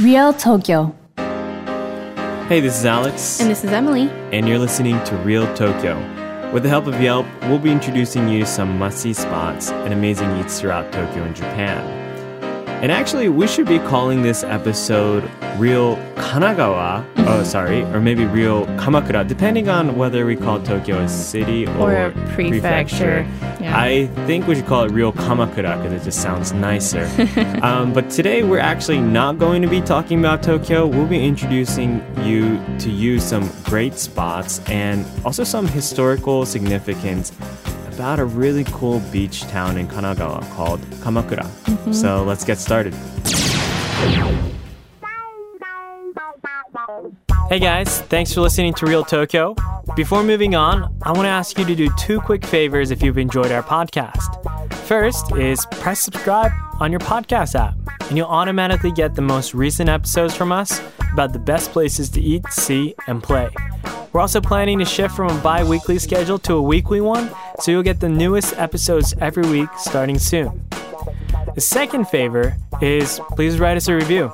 Real Tokyo Hey, this is Alex, And this is Emily. and you're listening to Real Tokyo. With the help of Yelp, we'll be introducing you to some must-see spots and amazing eats throughout Tokyo and Japan. And actually, we should be calling this episode Real Kanagawa. Oh, sorry, or maybe Real Kamakura, depending on whether we call Tokyo a city or, Or a prefecture. Yeah. I think we should call it Real Kamakura because it just sounds nicer. um, but today, we're actually not going to be talking about Tokyo. We'll be introducing you to you some great spots and also some historical significance about a really cool beach town in Kanagawa called Kamakura. Mm-hmm. So let's get started. Hey guys, thanks for listening to Real Tokyo. Before moving on, I want to ask you to do two quick favors if you've enjoyed our podcast. First is press subscribe on your podcast app, and you'll automatically get the most recent episodes from us about the best places to eat, see, and play. We're also planning to shift from a bi weekly schedule to a weekly one, so you'll get the newest episodes every week starting soon. The second favor is please write us a review.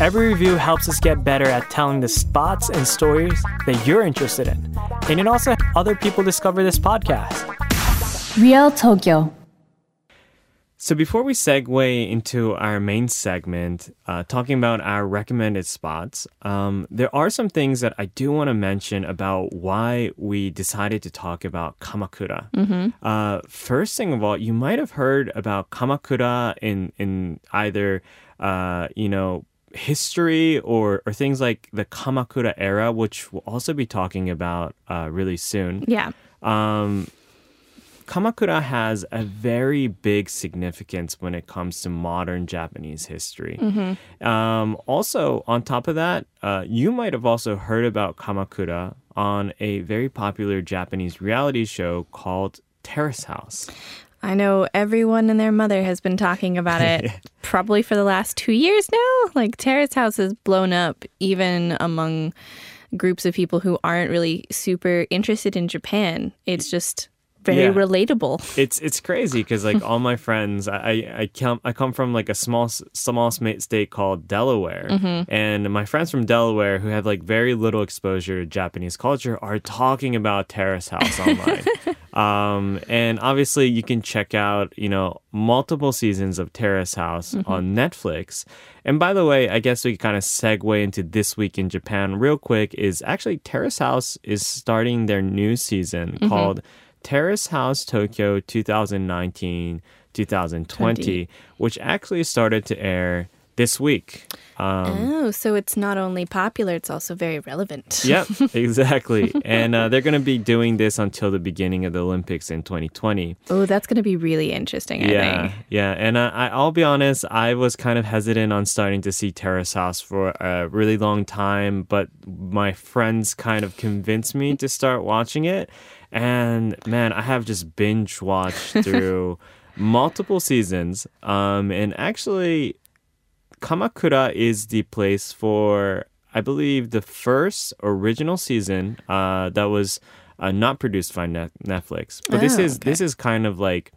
Every review helps us get better at telling the spots and stories that you're interested in. And it also helps other people discover this podcast. Real Tokyo So before we segue into our main segment, uh, talking about our recommended spots, um, there are some things that I do want to mention about why we decided to talk about Kamakura. Uh, first thing of all, you might have heard about Kamakura in in either uh, you know history or or things like the Kamakura era, which we'll also be talking about uh, really soon. Yeah. Um, Kamakura has a very big significance when it comes to modern Japanese history. Um, also, on top of that, uh, you might have also heard about Kamakura on a very popular Japanese reality show called Terrace House. I know everyone and their mother has been talking about it probably for the last two years now. Like Terrace House has blown up even among groups of people who aren't really super interested in Japan. It's just very Yeah. relatable. It's it's crazy because like all my friends, I, I come I come from like a small small state called Delaware, mm-hmm. and my friends from Delaware who have like very little exposure to Japanese culture are talking about Terrace House online. um, and obviously, you can check out you know multiple seasons of Terrace House mm-hmm. on Netflix. And by the way, I guess we kind of segue into this week in Japan real quick. Is actually Terrace House is starting their new season mm-hmm. called. Terrace House Tokyo 2019 2020, which actually started to air this week. Um, oh, so it's not only popular, it's also very relevant. yep, exactly. and uh, they're going to be doing this until the beginning of the Olympics in 2020. Oh, that's going to be really interesting, I yeah, think. yeah. And uh, I, I'll be honest, I was kind of hesitant on starting to see Terrace House for a really long time, but my friends kind of convinced me to start watching it. And man, I have just binge watched through multiple seasons. Um, and actually, Kamakura is the place for, I believe, the first original season uh, that was uh, not produced by Net- Netflix. But this Oh, is this is kind of like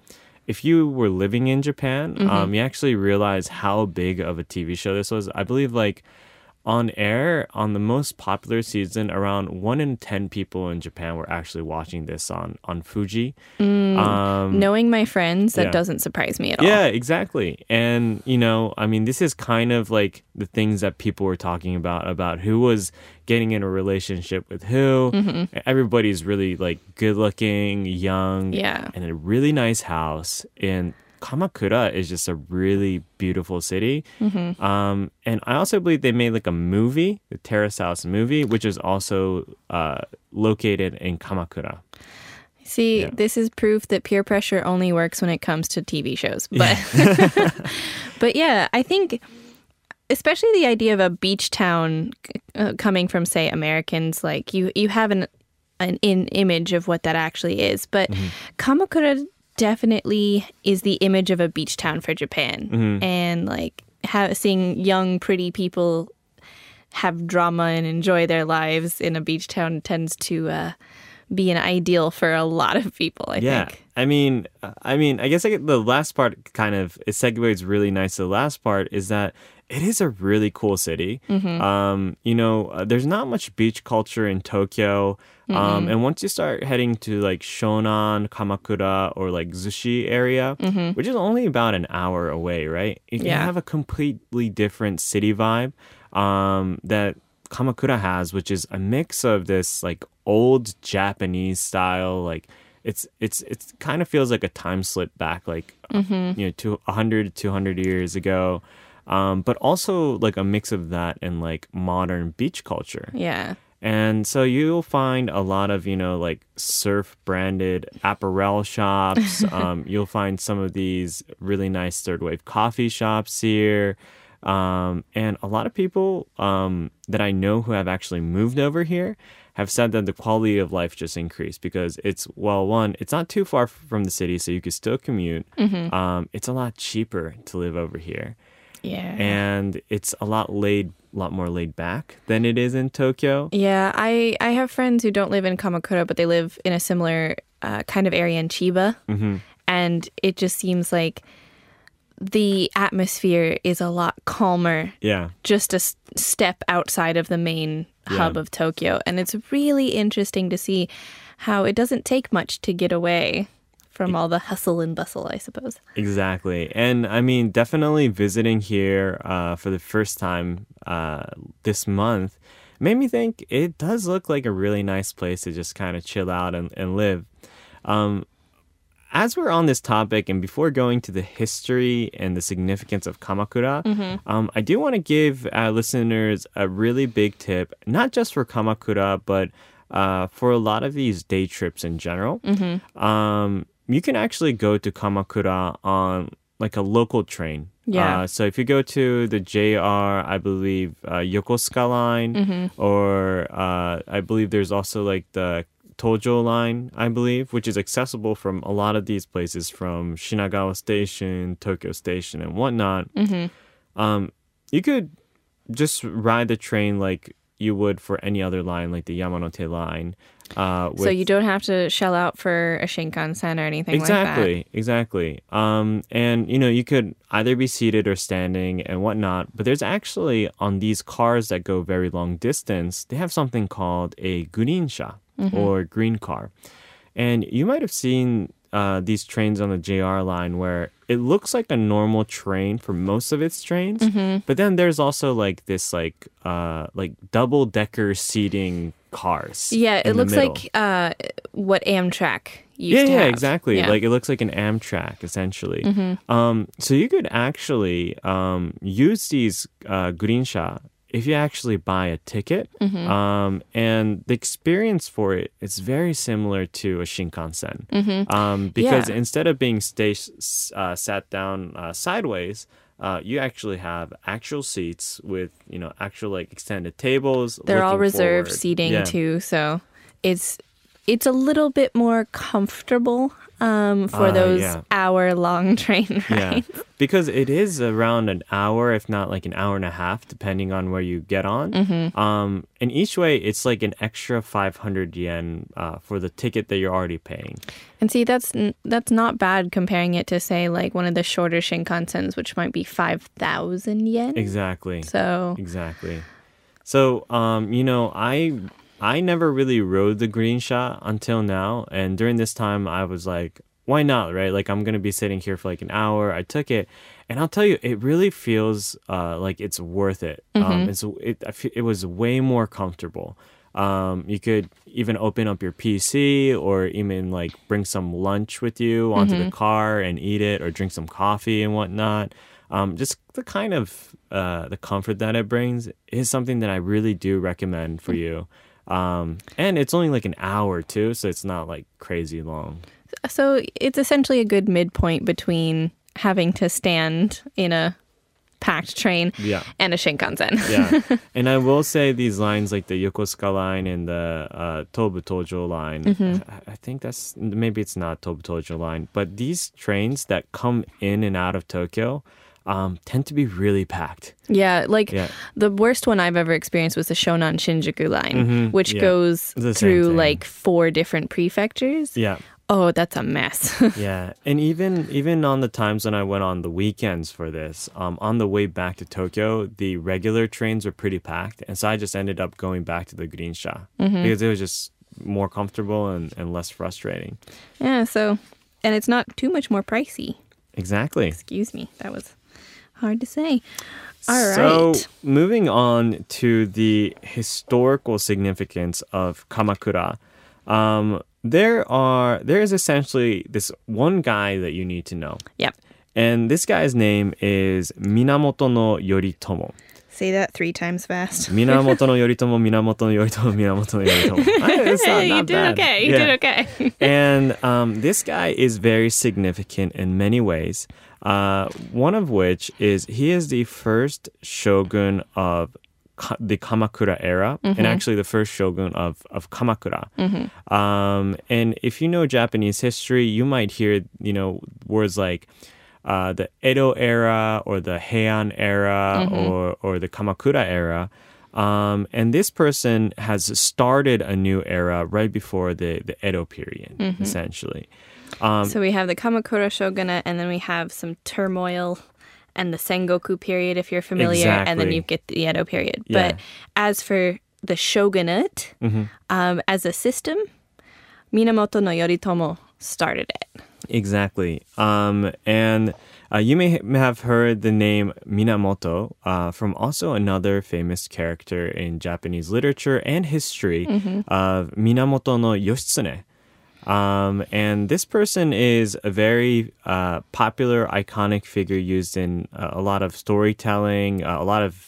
if you were living in Japan, um, you actually realize how big of a TV show this was. I believe like on air on the most popular season, around one in ten people in Japan were actually watching this on on Fuji. Um, Knowing my friends, that Yeah. doesn't surprise me at all. yeah, exactly. And, you know, I mean, this is kind of like the things that people were talking about about who was getting in a relationship with who. Everybody's really like good looking, young, Yeah. and a really nice house. And Kamakura is just a really beautiful city. Um, and I also believe they made like a movie, the Terrace House movie, which is also uh, located in Kamakura. See, Yeah. this is proof that peer pressure only works when it comes to TV shows. But but yeah, I think especially the idea of a beach town uh, coming from say Americans like you you have an an in image of what that actually is, but Kamakura definitely is the image of a beach town for Japan. And like ha- seeing young pretty people have drama and enjoy their lives in a beach town tends to uh, be an ideal for a lot of people. I yeah, think. I mean, I mean, I guess I get the last part kind of it segues really nice. to The last part is that it is a really cool city. Um, you know, uh, there's not much beach culture in Tokyo. Um, and once you start heading to like Shonan, Kamakura, or like Zushi area, which is only about an hour away, right? You can Yeah. have a completely different city vibe um, that Kamakura has, which is a mix of this like old Japanese style, like it's it's it's kind of feels like a time slip back, like you know, to 100 200 years ago. Um, but also like a mix of that and like modern beach culture. Yeah. And so you'll find a lot of, you know, like surf branded apparel shops. um, you'll find some of these really nice third wave coffee shops here. Um, and a lot of people um, that I know who have actually moved over here have said that the quality of life just increased because it's, well, one, it's not too far from the city, so you can still commute. Um, it's a lot cheaper to live over here Yeah. and it's a lot laid lot more laid back than it is in Tokyo. Yeah, I I have friends who don't live in Kamakura, but they live in a similar uh, kind of area in Chiba, and it just seems like the atmosphere is a lot calmer, Yeah. just a s- step outside of the main hub Yeah. of Tokyo, and it's really interesting to see how it doesn't take much to get away from all the hustle and bustle, I suppose. Exactly. And I mean, definitely visiting here uh, for the first time uh, this month made me think it does look like a really nice place to just kind of chill out and, and live. Um, as we're on this topic, and before going to the history and the significance of Kamakura, um, I do want to give uh, listeners a really big tip, not just for Kamakura, but uh, for a lot of these day trips in general. Um, you can actually go to Kamakura on like a local train. Yeah. Uh, so if you go to the JR, I believe uh, Yokosuka line, or uh, I believe there's also like the Tojo line, I believe, which is accessible from a lot of these places, from Shinagawa Station, Tokyo Station, and whatnot. Hmm. Um, you could just ride the train like you would for any other line, like the Yamanote line. Uh, so you don't have to shell out for a Shinkansen or anything exactly like that. exactly exactly. um and you know you could either be seated or standing and whatnot but there's actually on these cars that go very long distance they have something called a greensha or green car and you might have seen uh, these trains on the JR line where it looks like a normal train for most of its trains, but then there's also like this like uh, like double decker seating cars. Yeah, it looks like uh, what Amtrak used yeah, yeah, have. exactly. Yeah. Like it looks like an Amtrak essentially. Um, so you could actually um, use these uh, Greensha if you actually buy a ticket. Um, and the experience for it is very similar to a Shinkansen. Um, because Yeah. instead of being sta- uh, sat down uh, sideways. Uh, you actually have actual seats with you know actual like extended tables. They're all reserved forward. seating Yeah. too, so it's it's a little bit more comfortable um, for Ah, those yeah. hour long train Yeah, rides. because it is around an hour, if not like an hour and a half, depending on where you get on. Um, and each way, it's like an extra 500 yen uh, for the ticket that you're already paying. And see, that's n- that's not bad comparing it to say like one of the shorter Shinkansens, which might be five thousand yen. Exactly. So Exactly. So, um, you know, I I never really rode the green shot until now, and during this time, I was like, why not, right? Like, I'm gonna be sitting here for like an hour. I took it, and I'll tell you, it really feels uh, like it's worth it. Um, it's it I fe- it was way more comfortable. Um, you could even open up your PC or even like bring some lunch with you onto the car and eat it or drink some coffee and whatnot. Um, just the kind of uh, the comfort that it brings is something that I really do recommend for you. Um, and it's only like an hour too, so it's not like crazy long. so it's essentially a good midpoint between having to stand in a packed train Yeah. and a Shinkansen. yeah. And I will say these lines like the Yokosuka line and the uh, Tobu Tojo line. I, I think that's maybe it's not Tobu Tojo line, but these trains that come in and out of Tokyo um, tend to be really packed. Yeah, like Yeah. the worst one I've ever experienced was the Shonan Shinjuku line, which Mm-hmm. yeah. goes It's the same through like four different prefectures. Yeah. Oh, that's a mess. yeah, and even even on the times when I went on the weekends for this, um, on the way back to Tokyo, the regular trains were pretty packed, and so I just ended up going back to the Grinsha because it was just more comfortable and, and less frustrating. yeah, so, and it's not too much more pricey. Exactly. Excuse me. That was hard to say. All right. So, moving on to the historical significance of Kamakura, um, there are there is essentially this one guy that you need to know, Yep. and this guy's name is Minamoto no Yoritomo. Say that three times fast. Minamoto no Yoritomo, Minamoto no Yoritomo, Minamoto no Yoritomo. I- It's not, you not did bad. okay. You Yeah. did okay. and um, this guy is very significant in many ways. Uh, one of which is he is the first shogun of Ka- the Kamakura era, and actually the first shogun of of Kamakura. Um, and if you know Japanese history, you might hear you know words like. Uh, the Edo era or the Heian era or, or the Kamakura era. Um, and this person has started a new era right before the, the Edo period, essentially. Um, so we have the Kamakura shogunate, and then we have some turmoil and the Sengoku period, if you're familiar, and then you get the Edo period. Yeah. Mm-hmm. But as for the shogunate, um, as a system, Minamoto no Yoritomo started it. Exactly. Um, and uh, you may ha- have heard the name Minamoto uh, from also another famous character in Japanese literature and history of Minamoto no Yoshitsune. Um, and this person is a very uh, popular, iconic figure used in uh, a lot of storytelling, uh, a lot of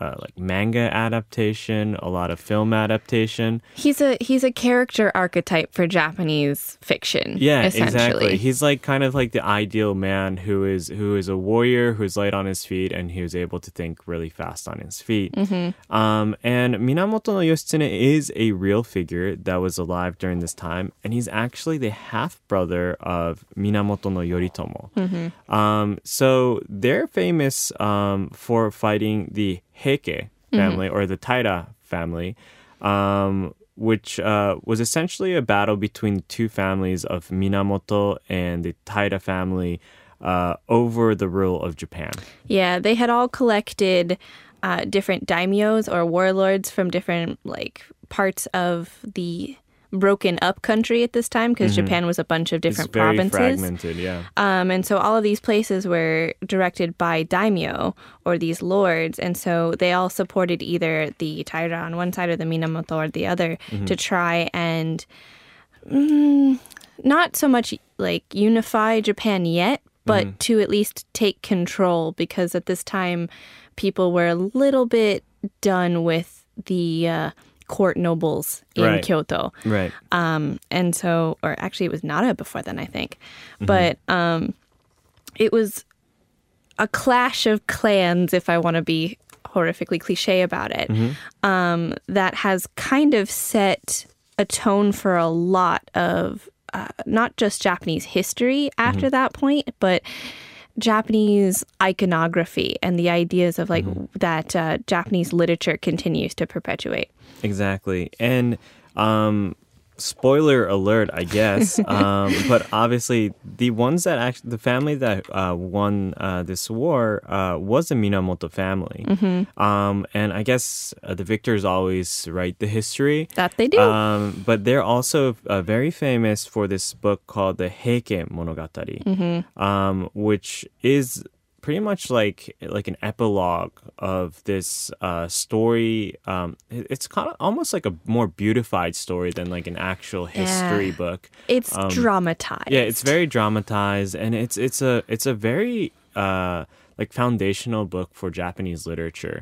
uh, like manga adaptation, a lot of film adaptation. He's a he's a character archetype for Japanese fiction. Yeah, essentially. exactly. He's like kind of like the ideal man who is who is a warrior who's light on his feet and who's able to think really fast on his feet. Mm-hmm. Um, and Minamoto no Yoshitsune is a real figure that was alive during this time, and he's actually the half brother of Minamoto no Yoritomo. Mm-hmm. Um, so they're famous um, for fighting the Heike family or the Taira family. Um, which uh, was essentially a battle between the two families of Minamoto and the Taira family uh, over the rule of Japan. Yeah, they had all collected uh, different daimyos or warlords from different like parts of the broken up country at this time because Japan was a bunch of different Mm-hmm. it's very provinces. fragmented, yeah. Um, and so all of these places were directed by daimyo or these lords. And so they all supported either the Taira on one side or the Minamoto or the other Mm-hmm. to try and mm, not so much like unify Japan yet, but Mm-hmm. to at least take control because at this time people were a little bit done with the uh, court nobles in Right. Kyoto. Right. Um, and so, or actually, it was Nara before then, I think. Mm-hmm. But um, it was a clash of clans, if I want to be horrifically cliche about it, Mm-hmm. um, that has kind of set a tone for a lot of uh, not just Japanese history after Mm-hmm. that point, but Japanese iconography and the ideas of like Mm-hmm. that uh, Japanese literature continues to perpetuate. Exactly. And um spoiler alert, I guess. um but obviously the ones that actually the family that uh won uh this war uh was the Minamoto family. Um and I guess uh, the victors always write the history. That they do. Um, but they're also uh, very famous for this book called the Heike Monogatari, um, which is pretty much like like an epilogue of this uh, story. Um, it's kind of almost like a more beautified story than like an actual history Yeah. book. it's um, dramatized. Yeah, it's very dramatized, and it's it's a it's a very uh, like foundational book for Japanese literature.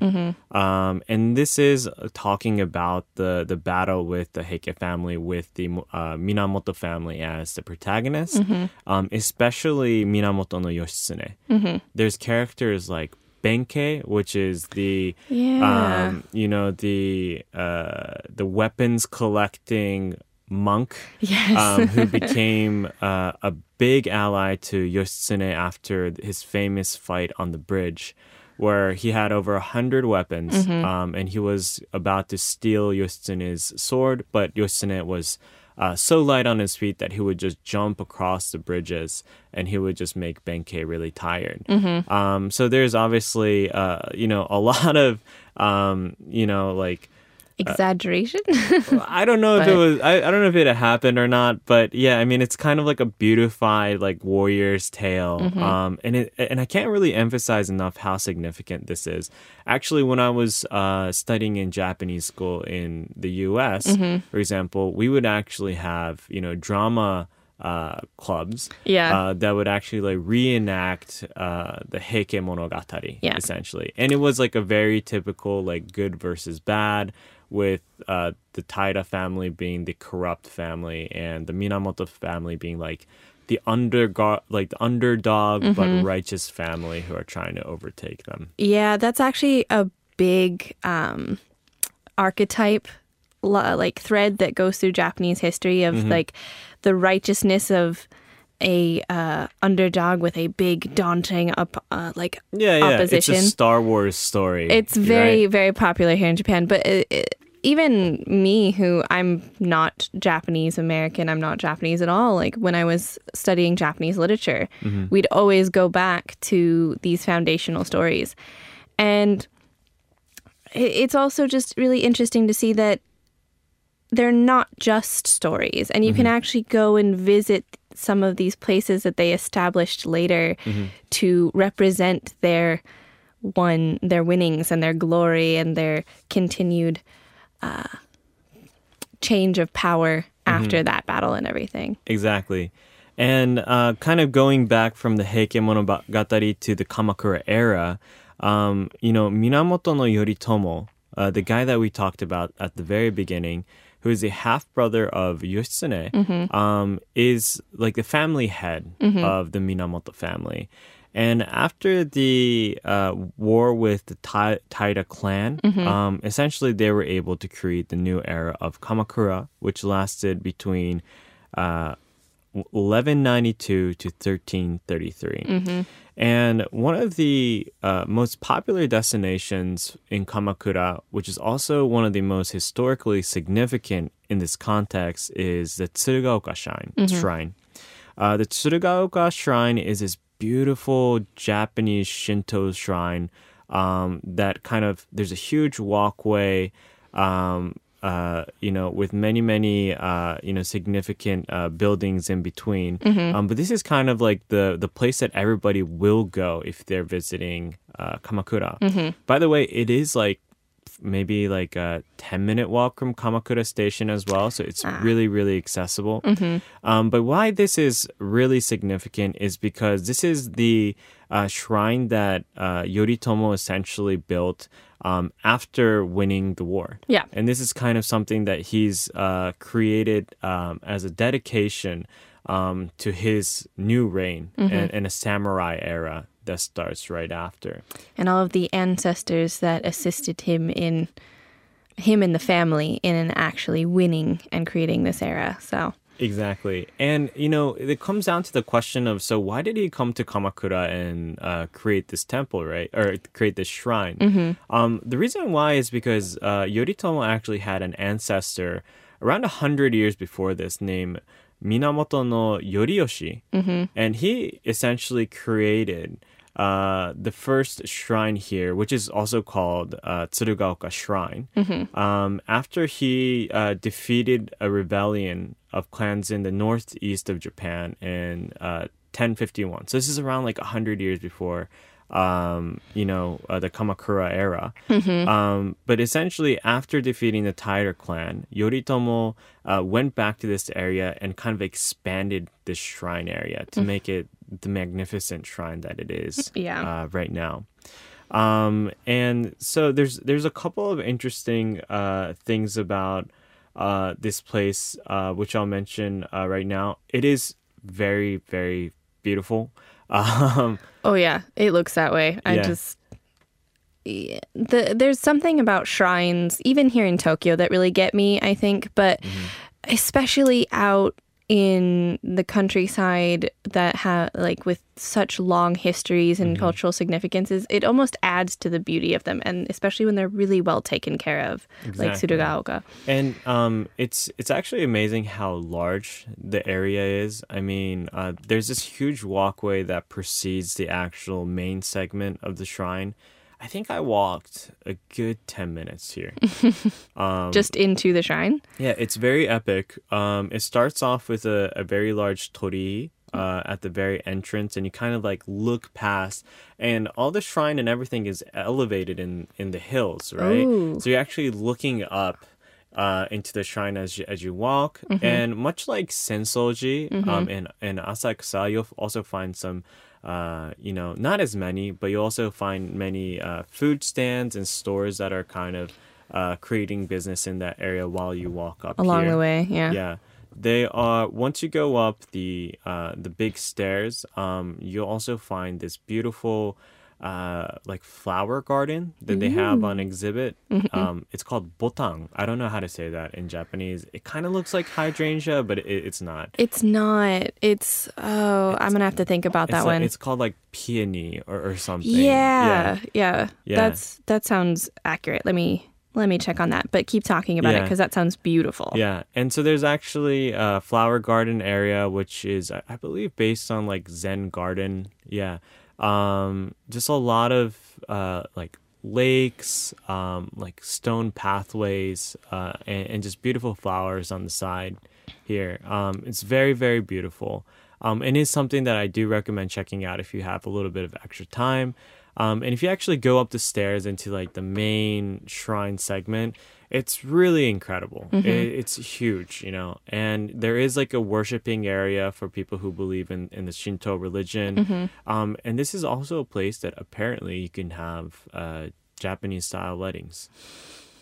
Um, and this is talking about the the battle with the Heike family, with the uh, Minamoto family as the protagonist, um, especially Minamoto no Yoshitsune. There's characters like Benkei, which is the Yeah. um, you know the uh, the weapons collecting monk Yes. um, who became uh, a big ally to Yoshitsune after his famous fight on the bridge, where he had over a hundred weapons, um, and he was about to steal Yoshitsune's sword, but Yoshitsune was uh, so light on his feet that he would just jump across the bridges and he would just make Benkei really tired. Mm-hmm. Um, so there's obviously, uh, you know, a lot of, um, you know, like Exaggeration? I don't know if it was. I, I don't know if it happened or not, but yeah, I mean, it's kind of like a beautified like warrior's tale, Mm-hmm. um, and it and I can't really emphasize enough how significant this is. Actually, when I was uh, studying in Japanese school in the U.S., Mm-hmm. for example, we would actually have you know drama. Uh, clubs, Yeah. uh, that would actually like reenact uh, the Heike Monogatari, Yeah. essentially, and it was like a very typical like good versus bad, with uh, the Taira family being the corrupt family and the Minamoto family being like the undergo- like the underdog Mm-hmm. but righteous family who are trying to overtake them. Yeah, that's actually a big um, archetype, like thread that goes through Japanese history of Mm-hmm. like the righteousness of a uh, underdog with a big, daunting up, uh, like Yeah, yeah. opposition. It's a Star Wars story. It's right? very, very popular here in Japan. But it, it, even me, who I'm not Japanese American, I'm not Japanese at all. Like when I was studying Japanese literature, Mm-hmm. we'd always go back to these foundational stories. And it's also just really interesting to see that they're not just stories. And you can actually go and visit some of these places that they established later to represent their won their winnings and their glory and their continued uh, change of power after that battle and everything. Exactly. And uh, kind of going back from the Heike Monogatari to the Kamakura era, um, you know, Minamoto no Yoritomo, uh, the guy that we talked about at the very beginning, who is a half brother of Yoshitsune, um, is like the family head of the Minamoto family. And after the uh, war with the Tai- Taira clan, um, essentially they were able to create the new era of Kamakura, which lasted between uh, 1192 to 1333. And one of the uh, most popular destinations in Kamakura, which is also one of the most historically significant in this context, is the Tsurugaoka Shrine. shrine. Uh, the Tsurugaoka Shrine is this beautiful Japanese Shinto shrine um, that kind of, there's a huge walkway. Um, uh, you know, with many, many, uh, you know, significant uh, buildings in between. Um, but this is kind of like the the place that everybody will go if they're visiting uh, Kamakura. By the way, it is like maybe like a 10 minute walk from Kamakura station as well. So it's really, really accessible. Um, but why this is really significant is because this is the uh, shrine that uh, Yoritomo essentially built um, after winning the war. Yeah. And this is kind of something that he's uh, created um, as a dedication um, to his new reign and, and a samurai era that starts right after. And all of the ancestors that assisted him in him and the family in actually winning and creating this era. So Exactly. And, you know, it comes down to the question of so why did he come to Kamakura and uh, create this temple, right? Or create this shrine? Um, the reason why is because uh, Yoritomo actually had an ancestor around 100 years before this named Minamoto no Yoriyoshi. And he essentially created uh, the first shrine here, which is also called uh, Tsurugaoka Shrine, um, after he uh, defeated a rebellion of clans in the northeast of Japan in uh, 1051. So this is around like 100 years before, um, you know, uh, the Kamakura era. Um, but essentially, after defeating the Taira clan, Yoritomo uh, went back to this area and kind of expanded this shrine area to make it the magnificent shrine that it is Yeah. uh, right now. Um, and so there's there's a couple of interesting uh, things about uh, this place, uh, which I'll mention uh, right now. It is very very beautiful. Um, Oh yeah, it looks that way. I Yeah. just the there's something about shrines even here in Tokyo that really get me, I think, but especially out in the countryside that have like with such long histories and cultural significances, it almost adds to the beauty of them, and especially when they're really well taken care of, like Exactly. And um, it's it's actually amazing how large the area is. I mean, uh, there's this huge walkway that precedes the actual main segment of the shrine. I think I walked a good ten minutes here. Um, Just into the shrine. Yeah, it's very epic. Um, it starts off with a, a very large torii uh, at the very entrance, and you kind of like look past, and all the shrine and everything is elevated in in the hills, right? Ooh. So you're actually looking up. Uh, into the shrine as you, as you walk, and much like Sensoji um, in in Asakusa, you'll also find some, uh, you know, not as many, but you'll also find many uh, food stands and stores that are kind of uh, creating business in that area while you walk up Along here. the way, yeah. Yeah, they are. Once you go up the uh, the big stairs, um, you'll also find this beautiful. Uh, like flower garden that they have on exhibit. Mm-hmm. Um, it's called botang. I don't know how to say that in Japanese. It kind of looks like hydrangea, but it, it's not. It's not. It's oh, I'm gonna have to think about It's, that like- one. it's called like peony or, or something. yeah, yeah, Yeah. That's that sounds accurate. Let me let me check on that. But keep talking about it because that sounds beautiful. Yeah, and so there's actually a flower garden area, which is, I believe, based on like Zen garden. Yeah, um, just a lot of uh, like lakes, um, like stone pathways, uh, and, and just beautiful flowers on the side here. Um, it's very, very beautiful. Um, and is something that I do recommend checking out if you have a little bit of extra time. Um, and if you actually go up the stairs into like the main shrine segment, it's really incredible. It, it's huge, you know, and there is like a worshiping area for people who believe in, in the Shinto religion. Um, and this is also a place that apparently you can have uh, Japanese style weddings.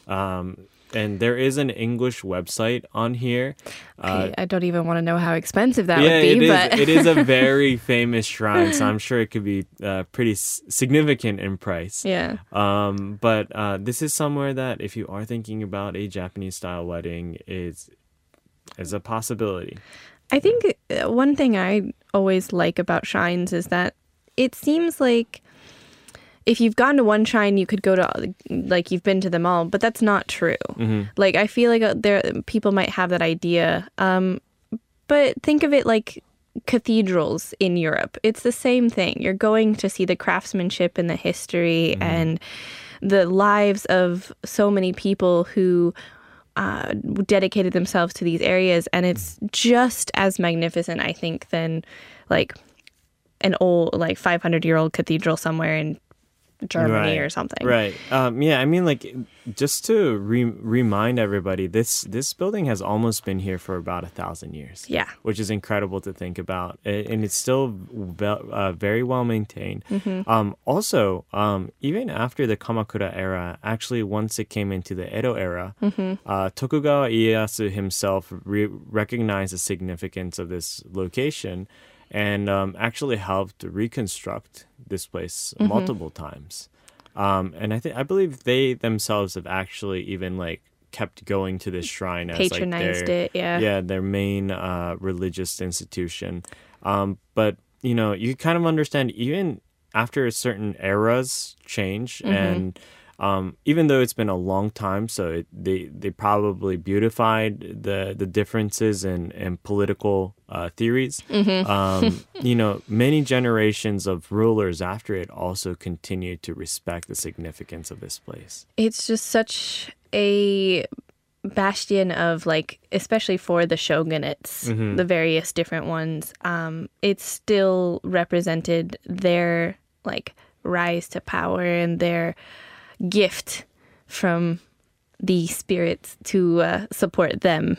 Um, and there is an English website on here. Uh, I, I don't even want to know how expensive that yeah, would it be, is. but it is a very famous shrine, so I'm sure it could be uh, pretty s- significant in price. yeah. Um, but uh, this is somewhere that if you are thinking about a Japanese style wedding, is is a possibility. I think uh, one thing I always like about shrines is that it seems like if you've gone to one shrine, you could go to like you've been to them all, but that's not true. Like I feel like uh, there people might have that idea, um, but think of it like cathedrals in Europe. It's the same thing. You're going to see the craftsmanship and the history and the lives of so many people who uh, dedicated themselves to these areas, and it's just as magnificent, I think, than like an old, like 500 year old cathedral somewhere in Germany or something. Right. Um, yeah. I mean, like, just to re- remind everybody, this this building has almost been here for about a thousand years. Yeah. Which is incredible to think about, and it's still ve- uh, very well maintained. Mm-hmm. Um, also, um, even after the Kamakura era, actually, once it came into the Edo era, Mm-hmm. uh, Tokugawa Ieyasu himself re- recognized the significance of this location. And um, actually helped reconstruct this place Mm-hmm. multiple times. Um, and I think I believe they themselves have actually even like kept going to this shrine as Patronized like their, it, yeah. yeah, their main uh, religious institution. Um, but you know, you kind of understand even after certain eras change Mm-hmm. and. Um, even though it's been a long time, so it, they they probably beautified the the differences in, in political uh, theories. Mm-hmm. Um, you know, many generations of rulers after it also continued to respect the significance of this place. It's just such a bastion of like especially for the shogunates the various different ones um it's still represented their like rise to power and their gift from the spirits to uh, support them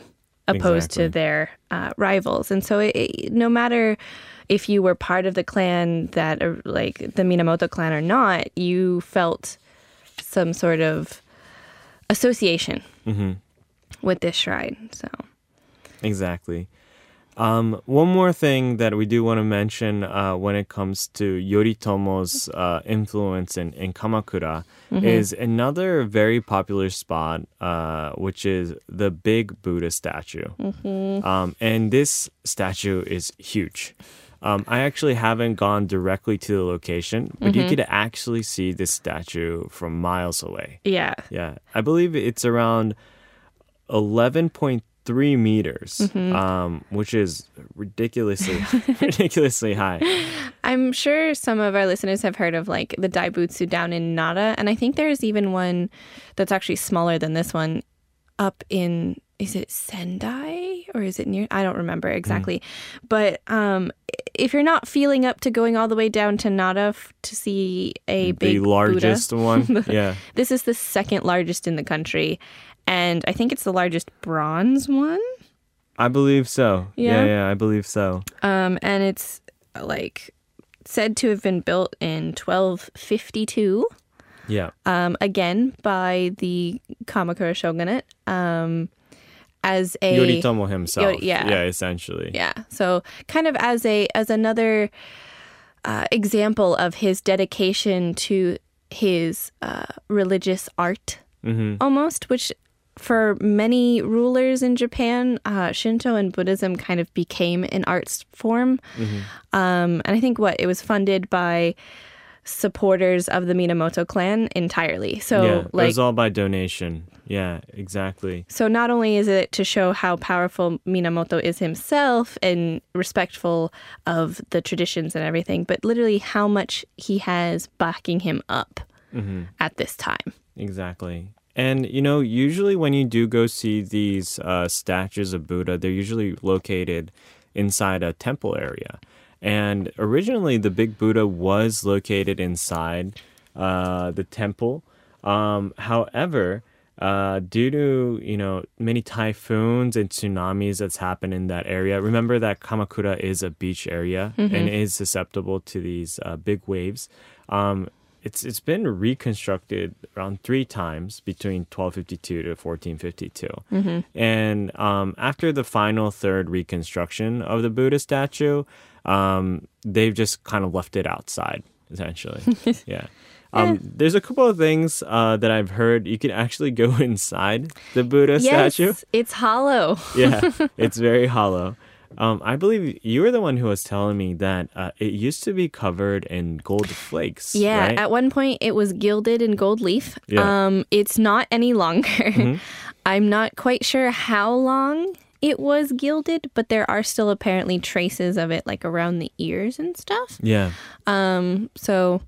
opposed Exactly. to their uh, rivals and so it, it- no matter if you were part of the clan that or like the minamoto clan or not you felt some sort of association with this shrine. So Exactly. Um, one more thing that we do want to mention uh, when it comes to Yoritomo's uh, influence in, in Kamakura is another very popular spot, uh, which is the big Buddha statue. Um, and this statue is huge. Um, I actually haven't gone directly to the location, but you could actually see this statue from miles away. Yeah. Yeah, I believe it's around 11.3 meters, um, which is ridiculously ridiculously high. I'm sure some of our listeners have heard of like the Daibutsu down in Nara, and I think there's even one that's actually smaller than this one up in is it Sendai or is it near I don't remember exactly. But um if you're not feeling up to going all the way down to Nara f- to see a big the Buddha, largest one. Yeah, this is the second largest in the country and I think it's the largest bronze one. I believe so. Yeah? yeah, yeah I believe so. Um, and it's like said to have been built in 1252. Yeah, um, again by the Kamakura shogunate um, as a Yoritomo himself. Yeah. yeah, essentially. yeah so kind of as a as another uh, example of his dedication to his uh, religious art Mm-hmm. almost which for many rulers in Japan, uh, Shinto and Buddhism kind of became an arts form. Mm-hmm. Um, and I think what it was funded by supporters of the Minamoto clan entirely. So yeah, it was all by donation. Yeah, exactly. So not only is it to show how powerful Minamoto is himself and respectful of the traditions and everything, but literally how much he has backing him up at this time. Exactly. And you know, usually when you do go see these uh, statues of Buddha, they're usually located inside a temple area. And originally, the big Buddha was located inside uh, the temple. Um, however, uh, due to you know many typhoons and tsunamis that's happened in that area, remember that Kamakura is a beach area and is susceptible to these uh, big waves. Um, it's it's been reconstructed around three times between 1252 to 1452 and um, after the final third reconstruction of the buddha statue um, they've just kind of left it outside essentially yeah um, there's a couple of things uh, that I've heard. You can actually go inside the Buddha statue. Yes, it's hollow. Yeah, it's very hollow. Um, I believe you were the one who was telling me that uh, it used to be covered in gold flakes. Yeah, right? at one point it was gilded in gold leaf. Yeah. Mm-hmm. Um, it's not any longer. I'm not quite sure how long it was gilded, but there are still apparently traces of it like around the ears and stuff. yeah. Um, so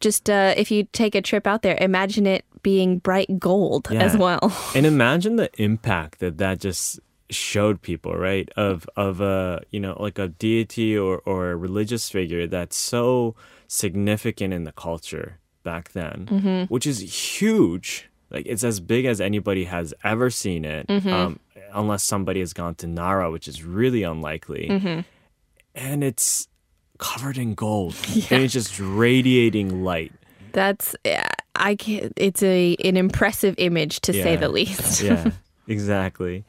just uh, if you take a trip out there, imagine it being bright gold Yeah. as well. and imagine the impact that that just showed people right? Of of a you know like a deity or or a religious figure that's so significant in the culture back then mm-hmm. which is huge. Like it's as big as anybody has ever seen it mm-hmm. um, unless somebody has gone to nara which is really unlikely. Mm-hmm. And it's covered in gold. And it's just radiating light. That's yeah, I can It's a an impressive image to say the least. yeah, exactly.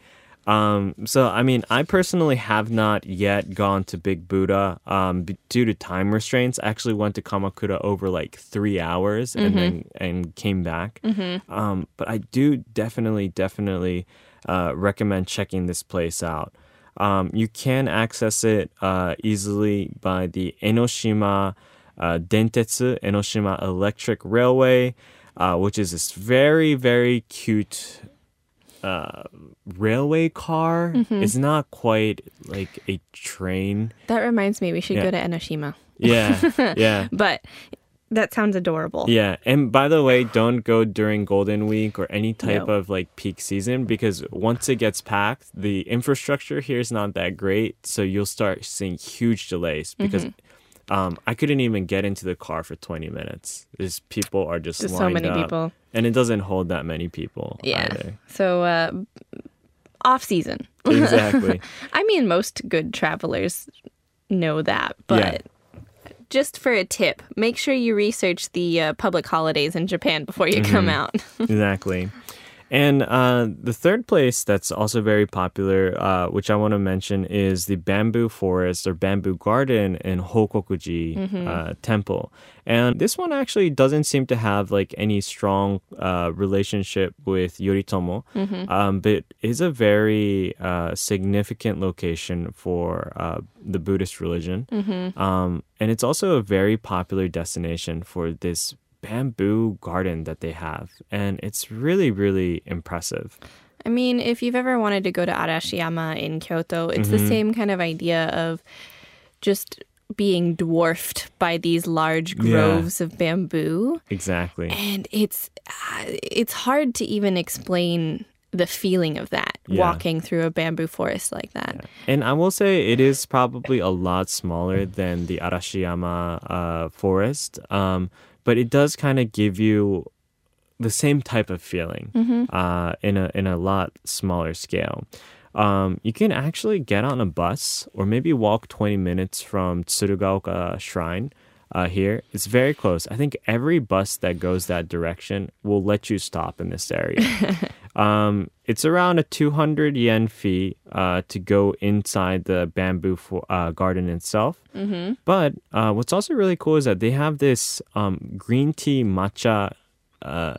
Um, so, I mean, I personally have not yet gone to Big Buddha um, due to time restraints. I actually went to Kamakura over like three hours and then and came back. Um, but I do definitely, definitely uh, recommend checking this place out. Um, you can access it uh, easily by the Enoshima uh, Dentetsu, Enoshima Electric Railway, uh, which is this very, very cute uh, railway car. It's not quite like a train. That reminds me, we should Yeah. go to Enoshima. Yeah, yeah. But that sounds adorable. Yeah, and by the way, don't go during Golden Week or any type No. of like peak season because once it gets packed, the infrastructure here is not that great. So you'll start seeing huge delays because Mm-hmm. Um, I couldn't even get into the car for 20 minutes. There's people are just Just so many up, people. and it doesn't hold that many people Yeah. either. So uh, off season. Exactly. I mean, most good travelers know that, but just for a tip, make sure you research the uh, public holidays in Japan before you come Mm-hmm. out. exactly. And uh, the third place that's also very popular, uh, which I want to mention, is the bamboo forest or bamboo garden in Hokokuji Mm-hmm. uh, Temple. And this one actually doesn't seem to have like any strong uh, relationship with Yoritomo, Mm-hmm. um, but is a very uh, significant location for uh, the Buddhist religion. Mm-hmm. Um, and it's also a very popular destination for this bamboo garden that they have. And it's really, really impressive. I mean, if you've ever wanted to go to Arashiyama in Kyoto, it's the same kind of idea of just being dwarfed by these large Yeah. groves of bamboo. Exactly. and it's uh, it's hard to even explain the feeling of that Yeah. walking through a bamboo forest like that. And I will say it is probably a lot smaller than the Arashiyama uh, forest, um, but it does kind of give you the same type of feeling uh, in a in a lot smaller scale. Um, you can actually get on a bus or maybe walk 20 minutes from Tsurugaoka Shrine uh, here. It's very close. I think every bus that goes that direction will let you stop in this area. Um, it's around a 200 yen fee uh, to go inside the bamboo for, uh, garden itself. Mm-hmm. But uh, what's also really cool is that they have this um, green tea matcha uh,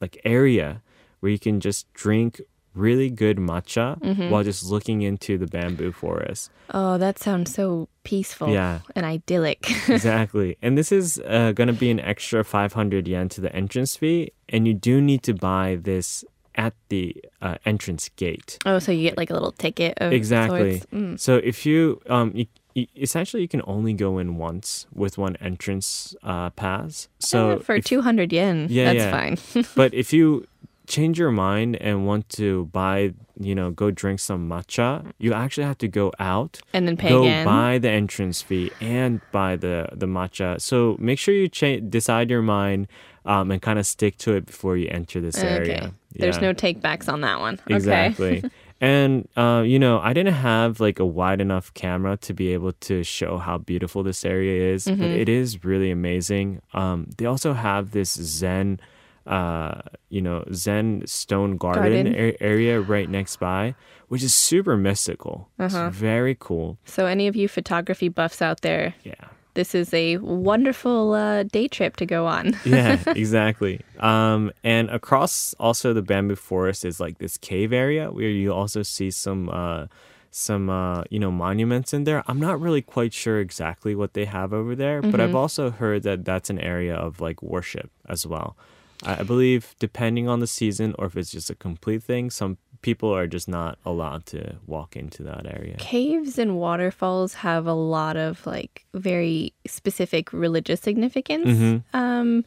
like area where you can just drink really good matcha while just looking into the bamboo forest. Oh, that sounds so peaceful Yeah. and idyllic. exactly. And this is uh, going to be an extra 500 yen to the entrance fee. And you do need to buy this at the uh, entrance gate. oh, so you get like a little ticket of Exactly. Mm. So if you, um, you, you, essentially, you can only go in once with one entrance uh, pass. So for if- 200 yen, Yeah, that's yeah. fine. but if you change your mind and want to buy, you know, go drink some matcha, you actually have to go out and then pay go again. buy the entrance fee and buy the the matcha. So make sure you cha- decide your mind um, and kind of stick to it before you enter this Okay. area. There's Yeah. no take backs on that one. Okay. exactly. and uh, you know, I didn't have like a wide enough camera to be able to show how beautiful this area is, but Mm-hmm. it is really amazing. Um, they also have this Zen. Uh, you know, Zen stone garden, Garden. a- area right next by, which is super mystical. Uh-huh. It's very cool. So, any of you photography buffs out there, Yeah. This is a wonderful uh, day trip to go on. yeah, exactly. Um, and across also the bamboo forest is like this cave area where you also see some uh, some uh, you know monuments in there. I'm not really quite sure exactly what they have over there, but I've also heard that that's an area of like worship as well. I believe depending on the season or if it's just a complete thing, some people are just not allowed to walk into that area. Caves and waterfalls have a lot of like very specific religious significance. Mm-hmm. Um,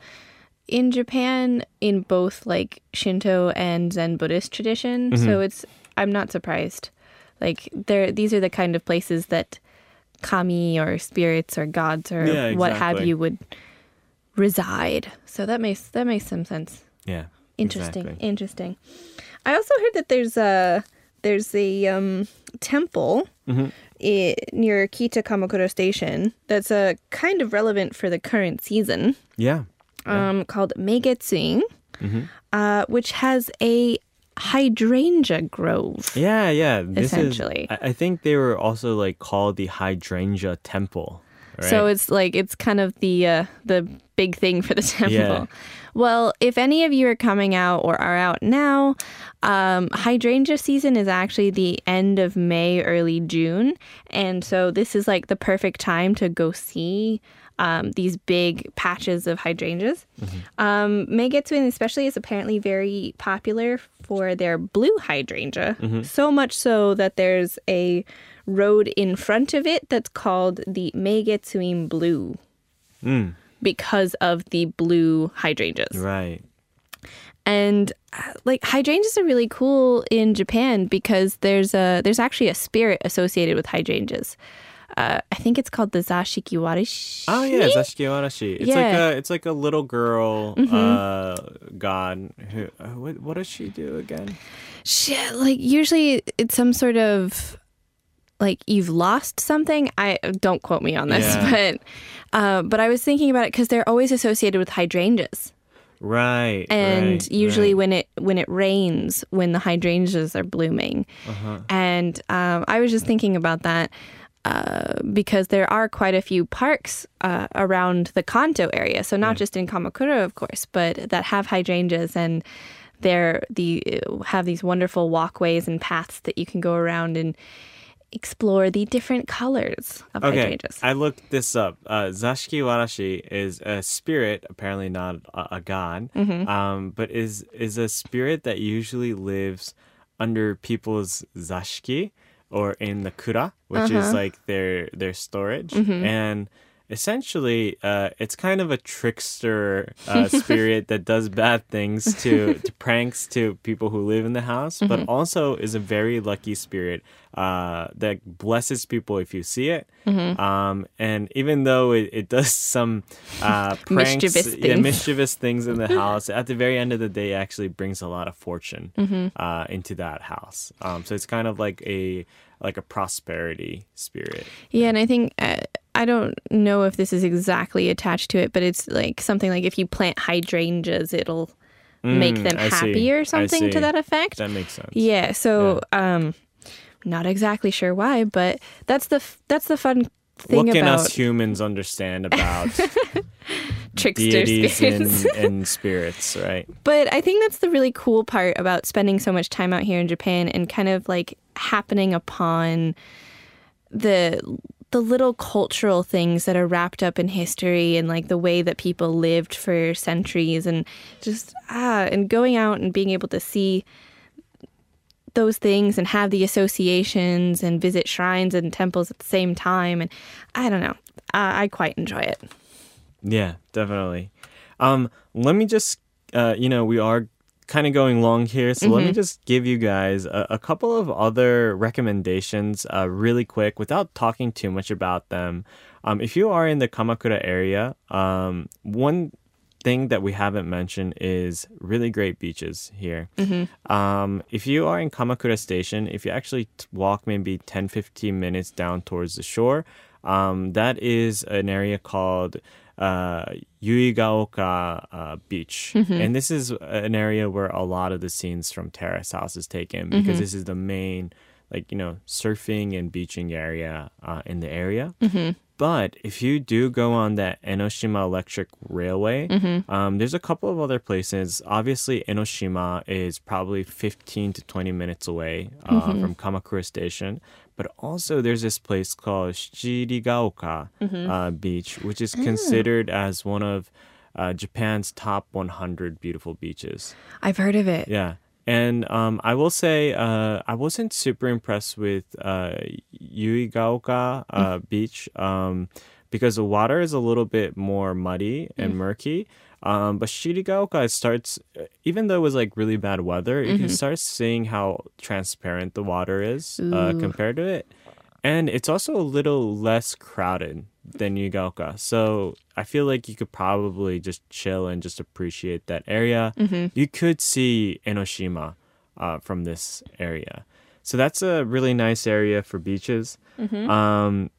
in Japan, in both like Shinto and Zen Buddhist tradition, Mm-hmm. so it's I'm not surprised. Like there, these are the kind of places that kami or spirits or gods or Yeah, what have you would reside. So that makes that makes some sense. Yeah. Interesting. exactly. Interesting. I also heard that there's a there's a um, temple Mm-hmm. i- near Kita Kamakura Station that's uh, kind of relevant for the current season, Yeah. um, called Meigetsuin, Mm-hmm. uh, which has a hydrangea grove. Yeah, yeah. This Essentially. is. I, I think they were also like called the hydrangea temple. Right? So it's like it's kind of the uh, the big thing for the temple. Yeah. Well, if any of you are coming out or are out now, um, hydrangea season is actually the end of May, early June, and so this is like the perfect time to go see. Um, these big patches of hydrangeas. Um, Meigetsuin especially is apparently very popular for their blue hydrangea. So much so that there's a road in front of it that's called the Meigetsuin Blue Mm, because of the blue hydrangeas. right. And uh, like hydrangeas are really cool in Japan because there's a there's actually a spirit associated with hydrangeas. Uh, I think it's called the Zashikiwarashi. Oh yeah, Zashiki Warashi. It's like Yeah. Mm-hmm. a it's like a little girl uh god who uh, what what does she do again? Shit, like usually it's some sort of like you've lost something. I don't quote me on this, Yeah. but uh, but I was thinking about it because they're always associated with hydrangeas. Right. and right, usually right. when it when it rains when the hydrangeas are blooming Uh-huh. and um, i was just thinking about that uh, because there are quite a few parks uh, around the kanto area so not just in kamakura of course but that have hydrangeas and they're the have these wonderful walkways and paths that you can go around and explore the different colors of Okay, hydrangeas I looked this up. Uh, Zashiki Warashi is a spirit, apparently not a, a god, Mm-hmm. um, but is is a spirit that usually lives under people's zashiki or in the kura, which Uh-huh. is like their their storage, Mm-hmm. and essentially uh, it's kind of a trickster uh, spirit that does bad things to, to pranks to people who live in the house but Mm-hmm. also is a very lucky spirit uh, that blesses people if you see it Mm-hmm. um, and even though it, it does some uh, pranks Mischievous yeah, things. mischievous things in the house at the very end of the day actually brings a lot of fortune Mm-hmm. uh, into that house um, so it's kind of like a like a prosperity spirit Yeah, and I think uh, I don't know if this is exactly attached to it, but it's like something like if you plant hydrangeas, it'll make Mm, them I see. happy or something to that effect. that makes sense yeah, so um not exactly sure why, but that's the f- that's the fun thing what can about us humans understand about trickster deities spirits. and, and spirits, right? But I think that's the really cool part about spending so much time out here in Japan and kind of like happening upon the the little cultural things that are wrapped up in history and like the way that people lived for centuries and just ah and going out and being able to see those things and have the associations and visit shrines and temples at the same time and I don't know. I, I quite enjoy it. Yeah, definitely. Um, let me just, uh, you know, we are kind of going long here, so let me just give you guys a, a couple of other recommendations, uh, really quick, without talking too much about them. Um, if you are in the Kamakura area, um, one thing that we haven't mentioned is really great beaches here. Um, if you are in Kamakura Station, if you actually t- walk maybe 10 15 minutes down towards the shore, um, that is an area called uh, Yuigaoka uh, Beach. And this is an area where a lot of the scenes from Terrace House is taken because this is the main, like, you know, surfing and beaching area uh, in the area. But if you do go on that Enoshima Electric Railway, um, there's a couple of other places. Obviously, Enoshima is probably 15 to 20 minutes away uh, from Kamakura Station. But also, there's this place called Shirigaoka uh, Beach, which is considered as one of uh, Japan's top 100 beautiful beaches. I've heard of it. Yeah. And um, I will say, uh, I wasn't super impressed with uh, Yuigaoka uh, Beach um, because the water is a little bit more muddy and murky. Um, but Shirigaoka it starts, even though it was like really bad weather, you can start seeing how transparent the water is uh, compared to it. And it's also a little less crowded than Yugaoka. So I feel like you could probably just chill and just appreciate that area. You could see Enoshima uh, from this area. So that's a really nice area for beaches. Um,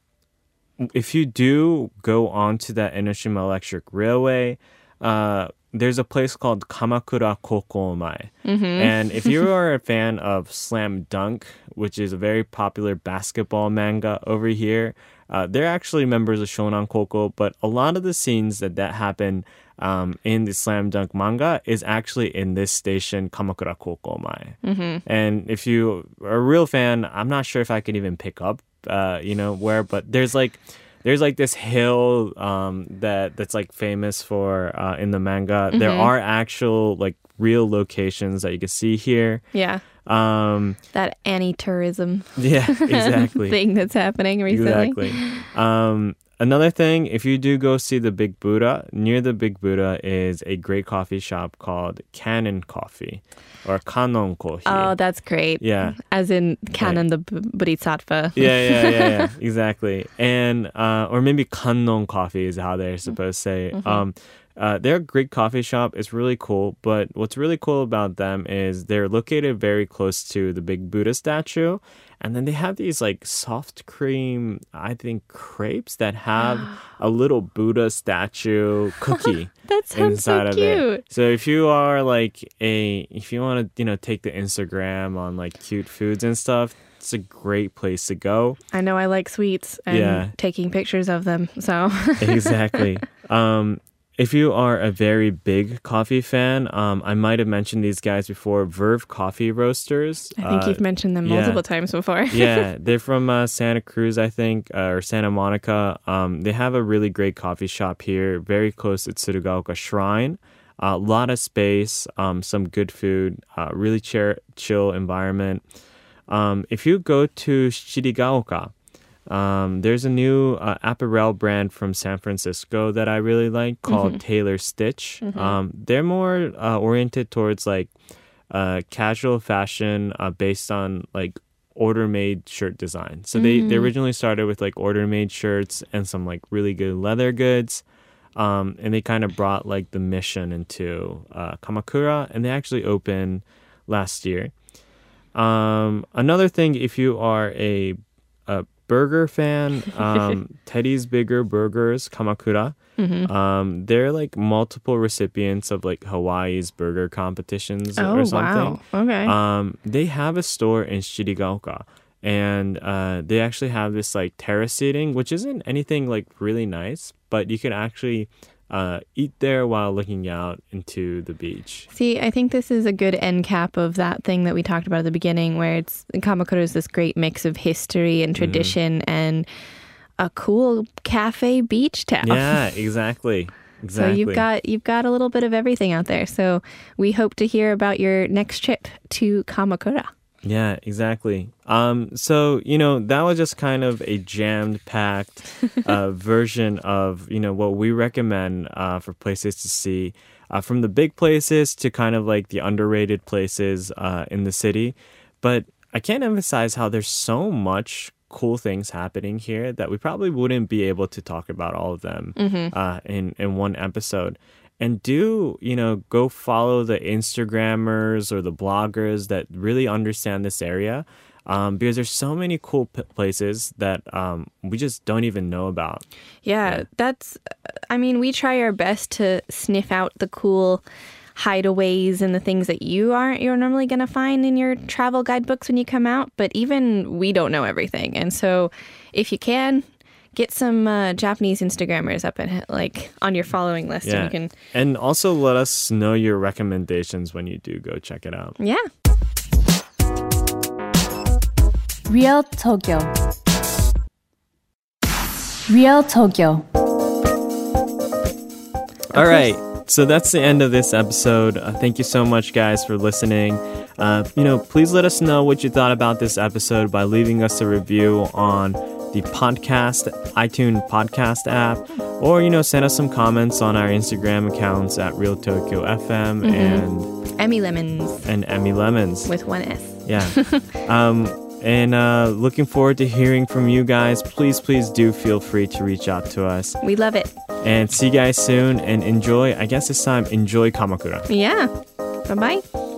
if you do go onto that Enoshima Electric Railway, uh, there's a place called Kamakura Kokomae. And if you are a fan of Slam Dunk, which is a very popular basketball manga over here, uh, they're actually members of Shonan Koko, but a lot of the scenes that that happen um, in the Slam Dunk manga is actually in this station, Kamakura Kokomae. Mhm. And if you are a real fan, I'm not sure if I can even pick up, uh, you know, where, but there's like there's like this hill um, that that's like famous for uh, in the manga. There are actual like real locations that you can see here. Yeah. Um, That anti tourism yeah, exactly. thing that's happening recently. Exactly. Um, another thing, if you do go see the Big Buddha, near the Big Buddha is a great coffee shop called Cannon Coffee or Kanon Coffee. Oh, that's great. yeah. As in Kannon the B- Bodhisattva. yeah, yeah, yeah, yeah, exactly. And uh, or maybe Kannon coffee is how they're supposed to say. Um, Uh, they're a great coffee shop. It's really cool. But what's really cool about them is they're located very close to the big Buddha statue. And then they have these like soft cream, I think, crepes that have a little Buddha statue cookie That sounds inside so of it. So if you are like a, if you want to, you know, take the Instagram on like cute foods and stuff, it's a great place to go. I know I like sweets and Yeah. taking pictures of them. So exactly. Um, if you are a very big coffee fan, um, I might have mentioned these guys before. Verve Coffee Roasters. I think Uh, you've mentioned them yeah. multiple times before. yeah, they're from uh, Santa Cruz, I think, uh, or Santa Monica. Um, they have a really great coffee shop here, very close to Tsurugaoka Shrine. A lot of space, um, some good food, uh, really chill, chill environment. Um, if you go to Shirigaoka, um, there's a new uh, apparel brand from San Francisco that I really like called Taylor Stitch. Um, they're more uh, oriented towards like uh, casual fashion uh, based on like order made shirt design. So they, they originally started with like order made shirts and some like really good leather goods. Um, and they kind of brought like the mission into uh, Kamakura and they actually opened last year. Um, another thing, if you are a, a burger fan, um, Teddy's Bigger Burgers Kamakura, Mm-hmm. um, they're like multiple recipients of like Hawaii's burger competitions Oh or something. wow. Okay. Um, they have a store in Shirigaoka, and uh, they actually have this like terrace seating, which isn't anything like really nice, but you can actually uh, eat there while looking out into the beach. See, I think this is a good end cap of that thing that we talked about at the beginning, where it's Kamakura is this great mix of history and tradition and a cool cafe beach town. Yeah, exactly. Exactly. So you've got you've got a little bit of everything out there. So we hope to hear about your next trip to Kamakura. Yeah, exactly. Um, so you know that was just kind of a jammed packed uh, version of you know what we recommend uh, for places to see, uh, from the big places to kind of like the underrated places uh, in the city. But I can't emphasize how there's so much cool things happening here that we probably wouldn't be able to talk about all of them uh, in in one episode. And do you know go follow the Instagrammers or the bloggers that really understand this area, um, because there's so many cool p- places that um, we just don't even know about. Yeah, that's. I mean, we try our best to sniff out the cool hideaways and the things that you aren't you're normally going to find in your travel guidebooks when you come out. But even we don't know everything, and so if you can. Get some uh, Japanese Instagrammers up and like on your following list, Yeah, and you can and also let us know your recommendations when you do go check it out. yeah. Real Tokyo. Real Tokyo. All right. So that's the end of this episode. Uh, thank you so much, guys, for listening. Uh, you know, please let us know what you thought about this episode by leaving us a review on the podcast, iTunes podcast app, or, you know, send us some comments on our Instagram accounts at Real Tokyo FM and, Emmy lemons and Emmy Lemons. with one S. Yeah. um, and uh, looking forward to hearing from you guys. Please, please do feel free to reach out to us. We love it. And see you guys soon and enjoy, I guess this time, enjoy Kamakura. Yeah. Bye bye.